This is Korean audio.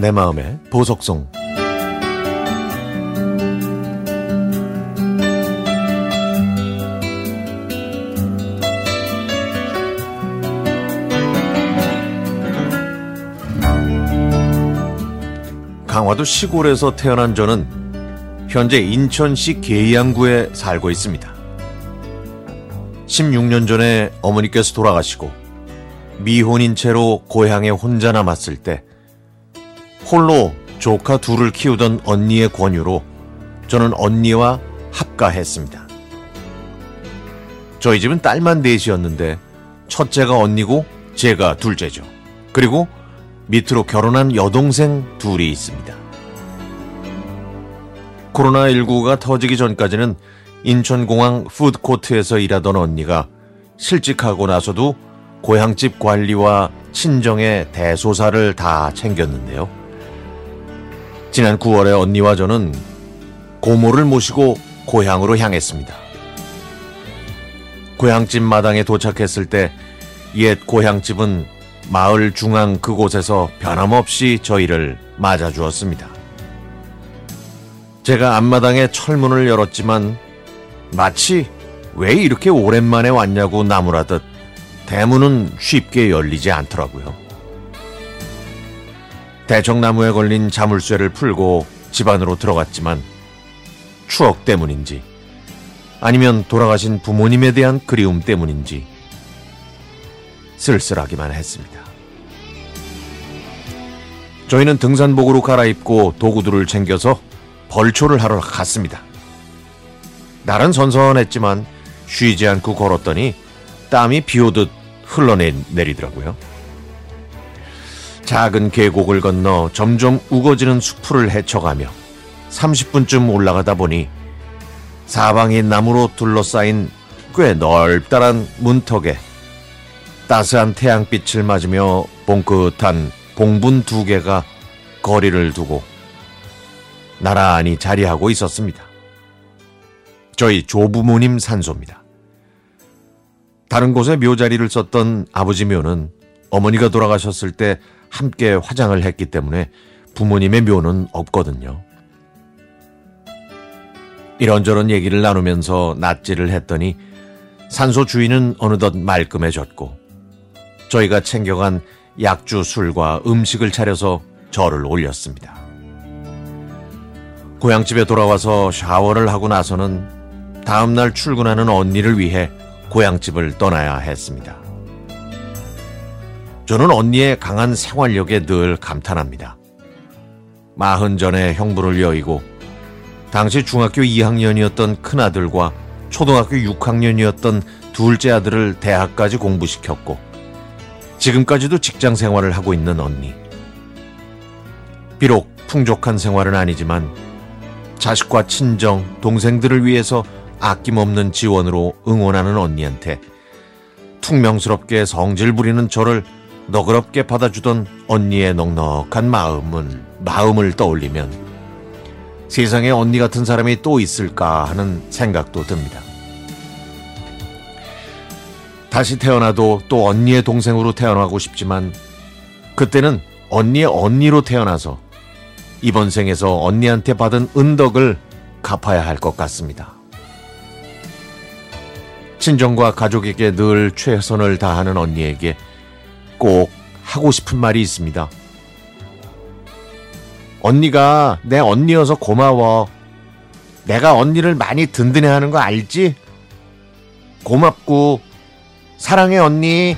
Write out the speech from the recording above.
내 마음의 보석송 강화도 시골에서 태어난 저는 현재 인천시 계양구에 살고 있습니다. 16년 전에 어머니께서 돌아가시고 미혼인 채로 고향에 혼자 남았을 때 홀로 조카 둘을 키우던 언니의 권유로 저는 언니와 합가했습니다. 저희 집은 딸만 넷이었는데 첫째가 언니고 제가 둘째죠. 그리고 밑으로 결혼한 여동생 둘이 있습니다. 코로나19가 터지기 전까지는 인천공항 푸드코트에서 일하던 언니가 실직하고 나서도 고향집 관리와 친정의 대소사를 다 챙겼는데요. 지난 9월에 언니와 저는 고모를 모시고 고향으로 향했습니다. 고향집 마당에 도착했을 때 옛 고향집은 마을 중앙 그곳에서 변함없이 저희를 맞아주었습니다. 제가 앞마당에 철문을 열었지만 마치 왜 이렇게 오랜만에 왔냐고 나무라듯 대문은 쉽게 열리지 않더라고요. 대청나무에 걸린 자물쇠를 풀고 집 안으로 들어갔지만 추억 때문인지 아니면 돌아가신 부모님에 대한 그리움 때문인지 쓸쓸하기만 했습니다. 저희는 등산복으로 갈아입고 도구들을 챙겨서 벌초를 하러 갔습니다. 날은 선선했지만 쉬지 않고 걸었더니 땀이 비 오듯 흘러내리더라고요. 작은 계곡을 건너 점점 우거지는 수풀을 헤쳐가며 30분쯤 올라가다 보니 사방이 나무로 둘러싸인 꽤 넓다란 문턱에 따스한 태양빛을 맞으며 봉긋한 봉분 두 개가 거리를 두고 나란히 자리하고 있었습니다. 저희 조부모님 산소입니다. 다른 곳에 묘자리를 썼던 아버지 묘는 어머니가 돌아가셨을 때 함께 화장을 했기 때문에 부모님의 묘는 없거든요. 이런저런 얘기를 나누면서 낯질을 했더니 산소 주인은 어느덧 말끔해졌고 저희가 챙겨간 약주 술과 음식을 차려서 절을 올렸습니다. 고향집에 돌아와서 샤워를 하고 나서는 다음날 출근하는 언니를 위해 고향집을 떠나야 했습니다. 저는 언니의 강한 생활력에 늘 감탄합니다. 마흔 전에 형부를 여의고 당시 중학교 2학년이었던 큰아들과 초등학교 6학년이었던 둘째 아들을 대학까지 공부시켰고 지금까지도 직장 생활을 하고 있는 언니. 비록 풍족한 생활은 아니지만 자식과 친정, 동생들을 위해서 아낌없는 지원으로 응원하는 언니한테 퉁명스럽게 성질 부리는 저를 너그럽게 받아주던 언니의 넉넉한 마음을, 마음을 떠올리면 세상에 언니 같은 사람이 또 있을까 하는 생각도 듭니다. 다시 태어나도 또 언니의 동생으로 태어나고 싶지만 그때는 언니의 언니로 태어나서 이번 생에서 언니한테 받은 은덕을 갚아야 할 것 같습니다. 친정과 가족에게 늘 최선을 다하는 언니에게 꼭 하고 싶은 말이 있습니다. 언니가 내 언니여서 고마워. 내가 언니를 많이 든든해 하는 거 알지? 고맙고, 사랑해, 언니.